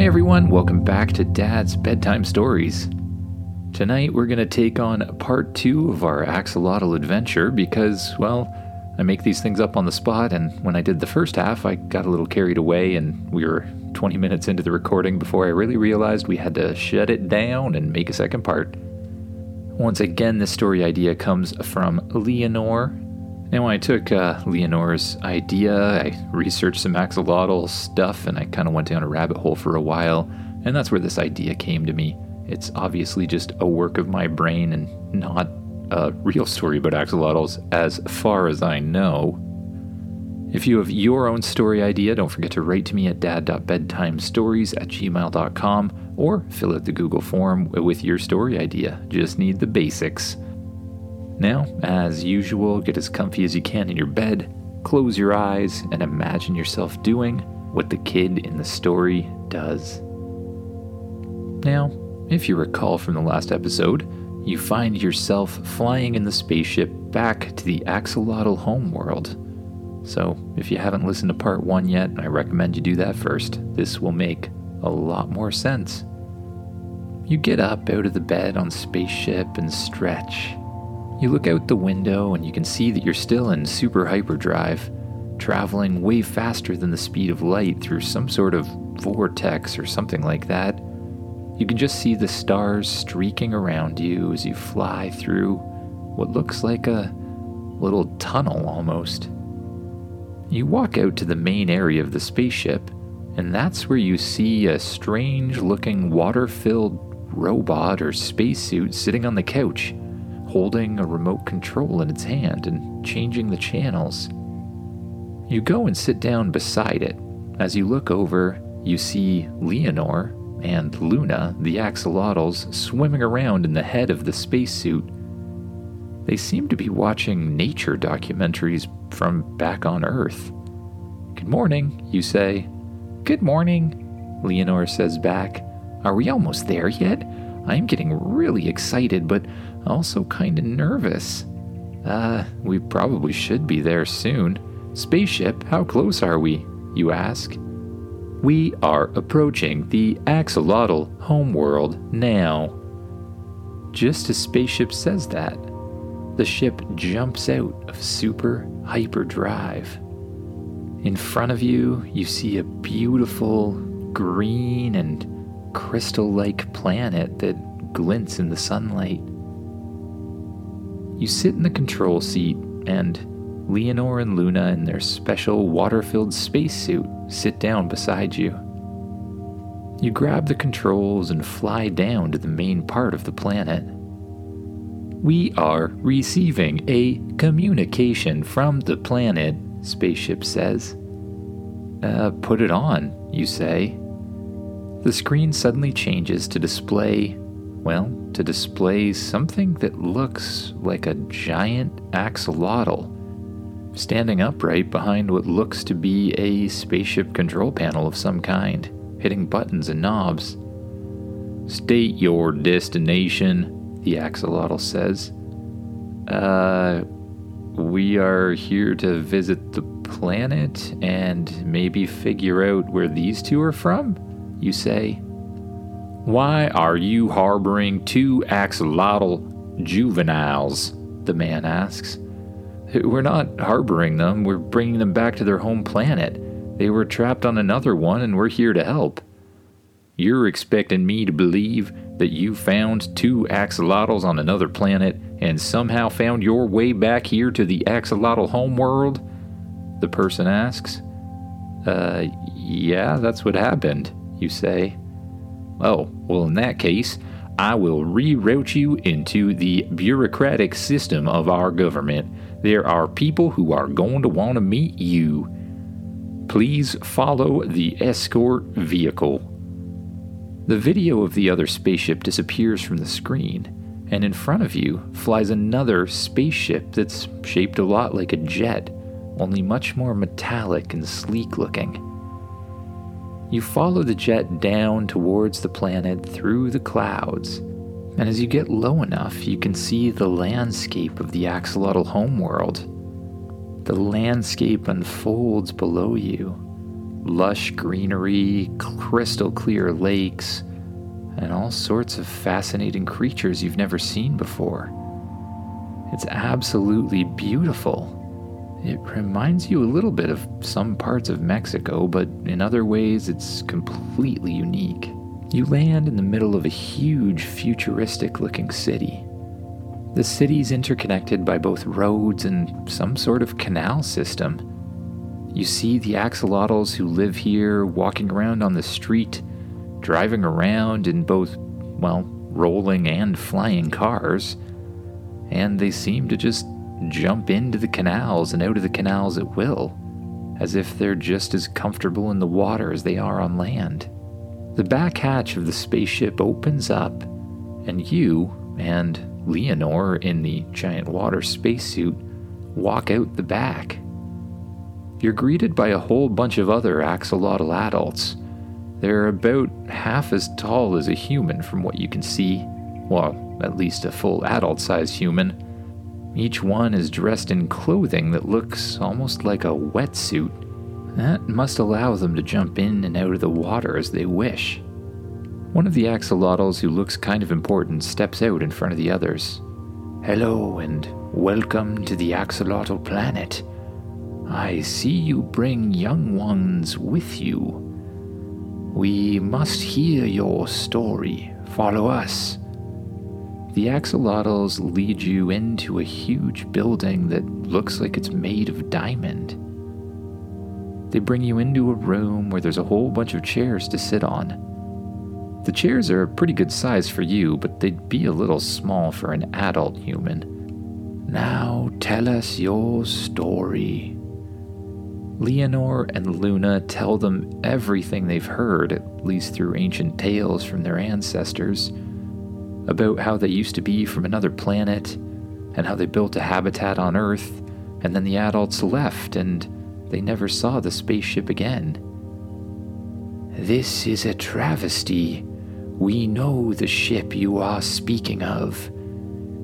Hey everyone, welcome back to Dad's Bedtime Stories. Tonight we're going to take on part two of our axolotl adventure because, well, I make these things up on the spot, and when I did the first half, I got a little carried away, and we were 20 minutes into the recording before I really realized we had to shut it down and make a second part. Once again, this story idea comes from Leonor, now, I took uh, Leonor's idea, I researched some axolotl stuff, and I kind of went down a rabbit hole for a while, and that's where this idea came to me. It's obviously just a work of my brain and not a real story about axolotls, as far as I know. If you have your own story idea, don't forget to write to me at dad.bedtimestories at gmail.com or fill out the Google form with your story idea. Just need the basics. Now, as usual, get as comfy as you can in your bed, close your eyes, and imagine yourself doing what the kid in the story does. Now, if you recall from the last episode, you find yourself flying in the spaceship back to the axolotl homeworld. So, if you haven't listened to part one yet, I recommend you do that first. This will make a lot more sense. You get up out of the bed on spaceship and stretch. You look out the window and you can see that you're still in super hyperdrive, traveling way faster than the speed of light through some sort of vortex or something like that. You can just see the stars streaking around you as you fly through what looks like a little tunnel almost. You walk out to the main area of the spaceship, and that's where you see a strange looking water filled robot or spacesuit sitting on the couch holding a remote control in its hand and changing the channels. You go and sit down beside it. As you look over, you see Leonor and Luna, the axolotls, swimming around in the head of the spacesuit. They seem to be watching nature documentaries from back on Earth. Good morning, you say. Good morning, Leonor says back. Are we almost there yet? I'm getting really excited, but also kinda nervous. Uh, we probably should be there soon. Spaceship, how close are we? You ask. We are approaching the axolotl homeworld now. Just as Spaceship says that, the ship jumps out of super hyperdrive. In front of you, you see a beautiful green and crystal like planet that glints in the sunlight. You sit in the control seat, and Leonor and Luna, in their special water filled spacesuit, sit down beside you. You grab the controls and fly down to the main part of the planet. We are receiving a communication from the planet, Spaceship says. Uh, put it on, you say. The screen suddenly changes to display well, to display something that looks like a giant axolotl standing upright behind what looks to be a spaceship control panel of some kind, hitting buttons and knobs. State your destination, the axolotl says. Uh, we are here to visit the planet and maybe figure out where these two are from, you say. Why are you harboring two axolotl juveniles? The man asks. We're not harboring them, we're bringing them back to their home planet. They were trapped on another one, and we're here to help. You're expecting me to believe that you found two axolotls on another planet and somehow found your way back here to the axolotl homeworld? The person asks. Uh, yeah, that's what happened, you say. Oh, well, in that case, I will reroute you into the bureaucratic system of our government. There are people who are going to want to meet you. Please follow the escort vehicle. The video of the other spaceship disappears from the screen, and in front of you flies another spaceship that's shaped a lot like a jet, only much more metallic and sleek looking. You follow the jet down towards the planet through the clouds, and as you get low enough, you can see the landscape of the axolotl homeworld. The landscape unfolds below you. lush greenery, crystal clear lakes, and all sorts of fascinating creatures you've never seen before. It's absolutely beautiful. It reminds you a little bit of some parts of Mexico, but in other ways, it's completely unique. You land in the middle of a huge, futuristic looking city. The city's interconnected by both roads and some sort of canal system. You see the axolotls who live here walking around on the street, driving around in both, well, rolling and flying cars, and they seem to just jump into the canals and out of the canals at will, as if they're just as comfortable in the water as they are on land. The back hatch of the spaceship opens up, and you and Leonor in the giant water spacesuit walk out the back. You're greeted by a whole bunch of other axolotl adults. They're about half as tall as a human from what you can see. Well, at least a full adult sized human each one is dressed in clothing that looks almost like a wetsuit. That must allow them to jump in and out of the water as they wish. One of the axolotls, who looks kind of important, steps out in front of the others. Hello and welcome to the axolotl planet. I see you bring young ones with you. We must hear your story. Follow us. The axolotls lead you into a huge building that looks like it's made of diamond. They bring you into a room where there's a whole bunch of chairs to sit on. The chairs are a pretty good size for you, but they'd be a little small for an adult human. Now tell us your story. Leonor and Luna tell them everything they've heard, at least through ancient tales from their ancestors about how they used to be from another planet and how they built a habitat on Earth, and then the adults left and they never saw the spaceship again. This is a travesty. We know the ship you are speaking of.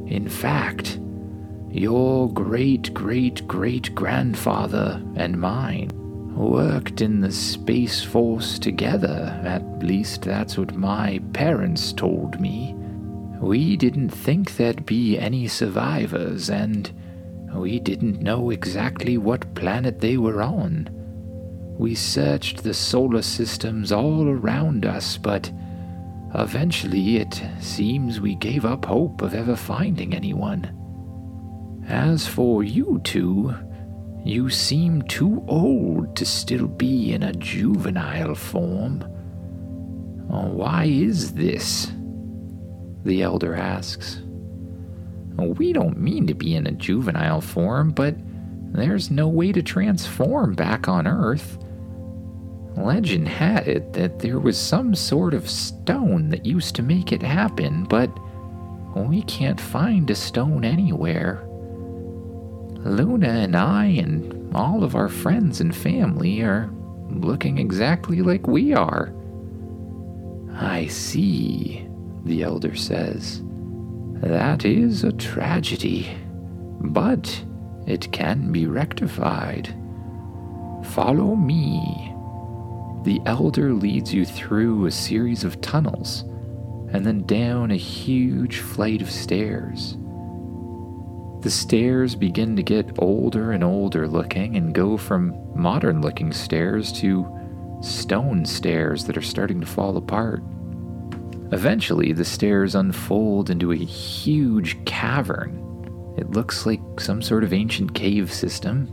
In fact, your great great great grandfather and mine worked in the Space Force together. At least that's what my parents told me. We didn't think there'd be any survivors, and we didn't know exactly what planet they were on. We searched the solar systems all around us, but eventually it seems we gave up hope of ever finding anyone. As for you two, you seem too old to still be in a juvenile form. Why is this? The elder asks. We don't mean to be in a juvenile form, but there's no way to transform back on Earth. Legend had it that there was some sort of stone that used to make it happen, but we can't find a stone anywhere. Luna and I and all of our friends and family are looking exactly like we are. I see, the elder says. That is a tragedy, but it can be rectified. Follow me. The elder leads you through a series of tunnels and then down a huge flight of stairs. The stairs begin to get older and older looking and go from modern looking stairs to stone stairs that are starting to fall apart. Eventually, the stairs unfold into a huge cavern. It looks like some sort of ancient cave system.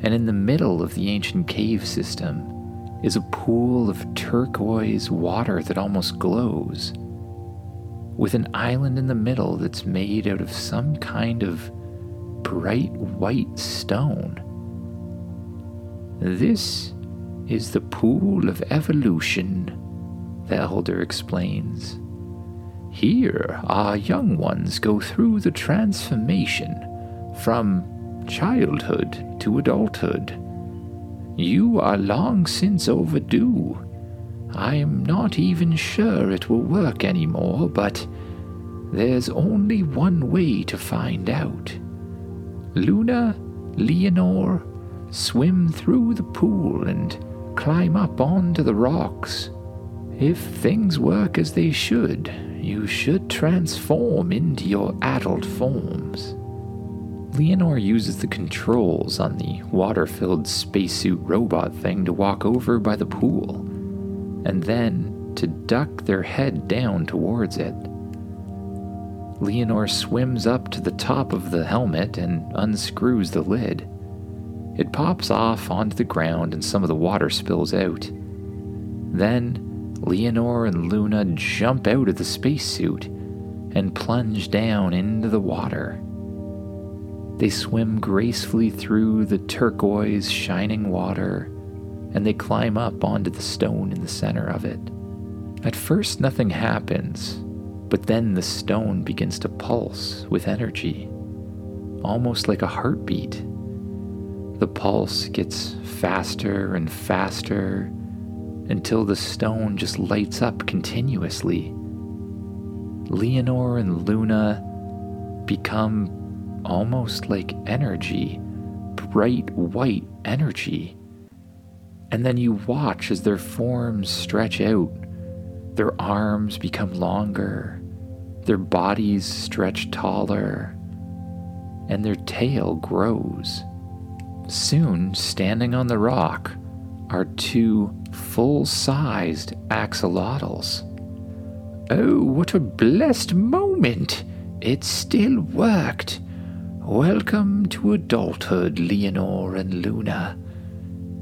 And in the middle of the ancient cave system is a pool of turquoise water that almost glows, with an island in the middle that's made out of some kind of bright white stone. This is the pool of evolution the elder explains. Here, our young ones go through the transformation from childhood to adulthood. You are long since overdue. I am not even sure it will work anymore, but there's only one way to find out. Luna, Leonor, swim through the pool and climb up onto the rocks. If things work as they should, you should transform into your adult forms. Leonor uses the controls on the water filled spacesuit robot thing to walk over by the pool, and then to duck their head down towards it. Leonor swims up to the top of the helmet and unscrews the lid. It pops off onto the ground and some of the water spills out. Then, Leonor and Luna jump out of the spacesuit and plunge down into the water. They swim gracefully through the turquoise, shining water, and they climb up onto the stone in the center of it. At first, nothing happens but then the stone begins to pulse with energy, almost like a heartbeat. The pulse gets faster and faster until the stone just lights up continuously. Leonor and Luna become almost like energy, bright white energy. And then you watch as their forms stretch out their arms become longer, their bodies stretch taller, and their tail grows. Soon, standing on the rock, are two full sized axolotls. Oh, what a blessed moment! It still worked. Welcome to adulthood, Leonor and Luna.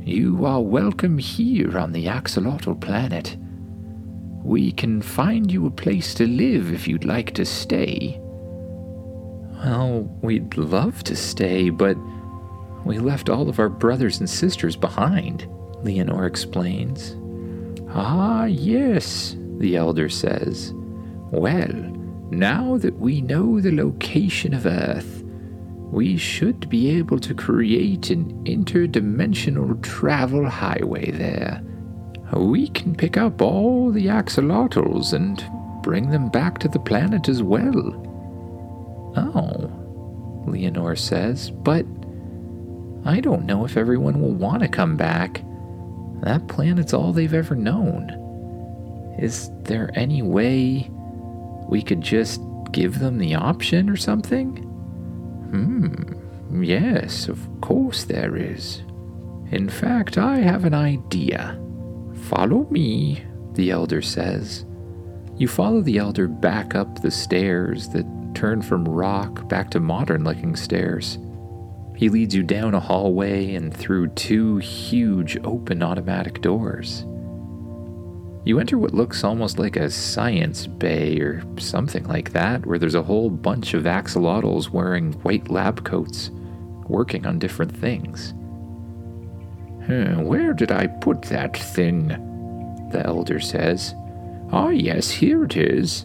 You are welcome here on the axolotl planet. We can find you a place to live if you'd like to stay. Well, we'd love to stay, but we left all of our brothers and sisters behind, Leonor explains. Ah, yes, the elder says. Well, now that we know the location of Earth, we should be able to create an interdimensional travel highway there we can pick up all the axolotls and bring them back to the planet as well. Oh, Leonor says, but I don't know if everyone will want to come back. That planet's all they've ever known. Is there any way we could just give them the option or something? Hmm, yes, of course there is. In fact, I have an idea. Follow me, the elder says. You follow the elder back up the stairs that turn from rock back to modern looking stairs. He leads you down a hallway and through two huge open automatic doors. You enter what looks almost like a science bay or something like that, where there's a whole bunch of axolotls wearing white lab coats, working on different things. Where did I put that thing? The elder says. Ah, yes, here it is.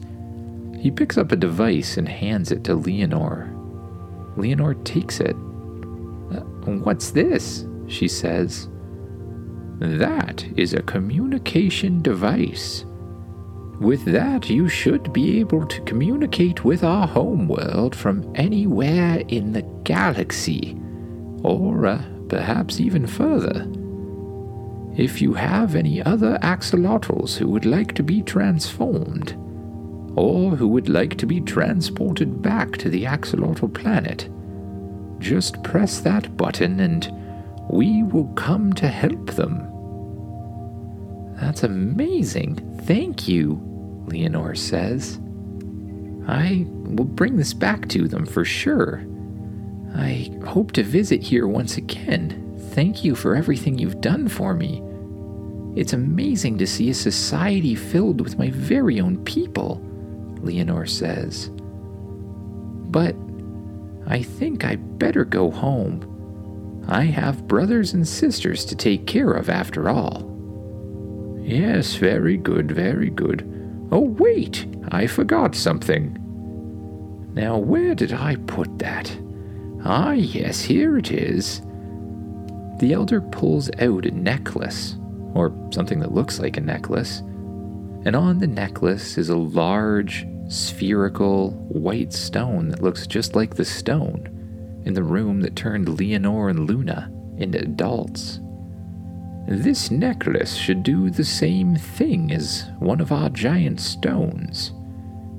He picks up a device and hands it to Leonor. Leonor takes it. What's this? she says. That is a communication device. With that, you should be able to communicate with our homeworld from anywhere in the galaxy, or uh, perhaps even further. If you have any other axolotls who would like to be transformed, or who would like to be transported back to the axolotl planet, just press that button and we will come to help them. That's amazing. Thank you, Leonor says. I will bring this back to them for sure. I hope to visit here once again. Thank you for everything you've done for me. It's amazing to see a society filled with my very own people, Leonor says. But I think I better go home. I have brothers and sisters to take care of after all. Yes, very good, very good. Oh, wait, I forgot something. Now, where did I put that? Ah, yes, here it is. The elder pulls out a necklace, or something that looks like a necklace, and on the necklace is a large, spherical, white stone that looks just like the stone in the room that turned Leonor and Luna into adults. This necklace should do the same thing as one of our giant stones.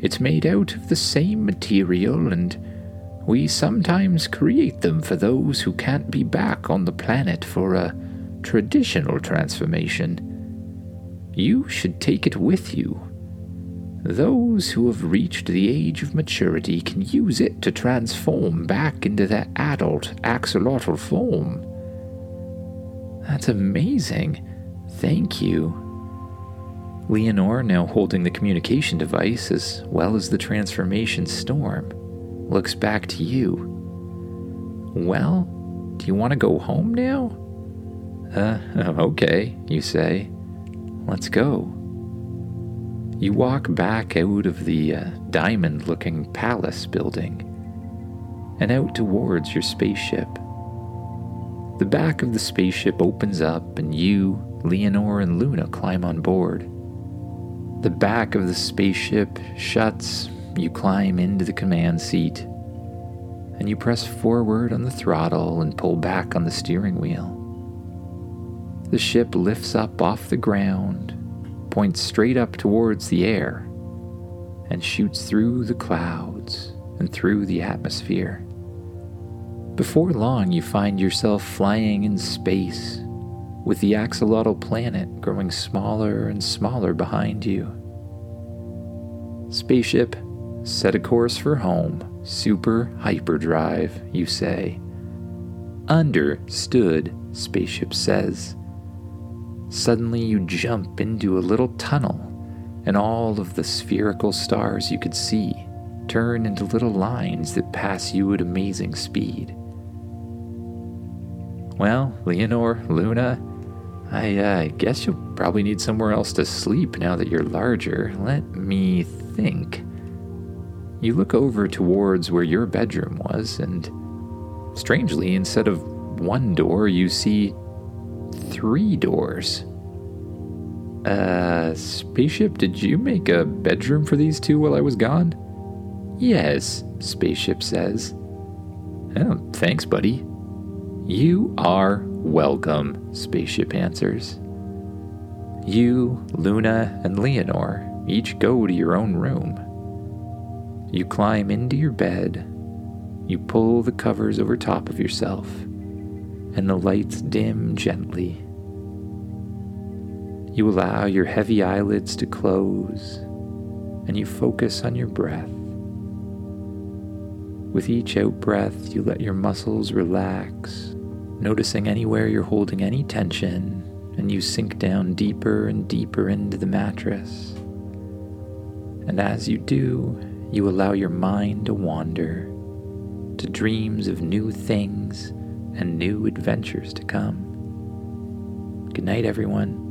It's made out of the same material, and we sometimes create them for those who can't be back on the planet for a traditional transformation. You should take it with you. Those who have reached the age of maturity can use it to transform back into their adult axolotl form. That's amazing. Thank you. Leonor, now holding the communication device as well as the transformation storm, looks back to you. Well, do you want to go home now? Uh, okay, you say. Let's go. You walk back out of the uh, diamond looking palace building and out towards your spaceship. The back of the spaceship opens up, and you, Leonor, and Luna climb on board. The back of the spaceship shuts, you climb into the command seat, and you press forward on the throttle and pull back on the steering wheel. The ship lifts up off the ground, points straight up towards the air, and shoots through the clouds and through the atmosphere. Before long, you find yourself flying in space, with the axolotl planet growing smaller and smaller behind you. Spaceship, set a course for home, super hyperdrive, you say. Understood, Spaceship says. Suddenly, you jump into a little tunnel, and all of the spherical stars you could see turn into little lines that pass you at amazing speed. Well, Leonor, Luna, I uh, guess you'll probably need somewhere else to sleep now that you're larger. Let me think. You look over towards where your bedroom was, and strangely, instead of one door, you see three doors. Uh, Spaceship, did you make a bedroom for these two while I was gone? Yes, Spaceship says. Oh, thanks, buddy. You are welcome, Spaceship answers. You, Luna, and Leonor each go to your own room. You climb into your bed, you pull the covers over top of yourself, and the lights dim gently. You allow your heavy eyelids to close, and you focus on your breath. With each out breath, you let your muscles relax noticing anywhere you're holding any tension, and you sink down deeper and deeper into the mattress. And as you do, you allow your mind to wander to dreams of new things and new adventures to come. Good night, everyone.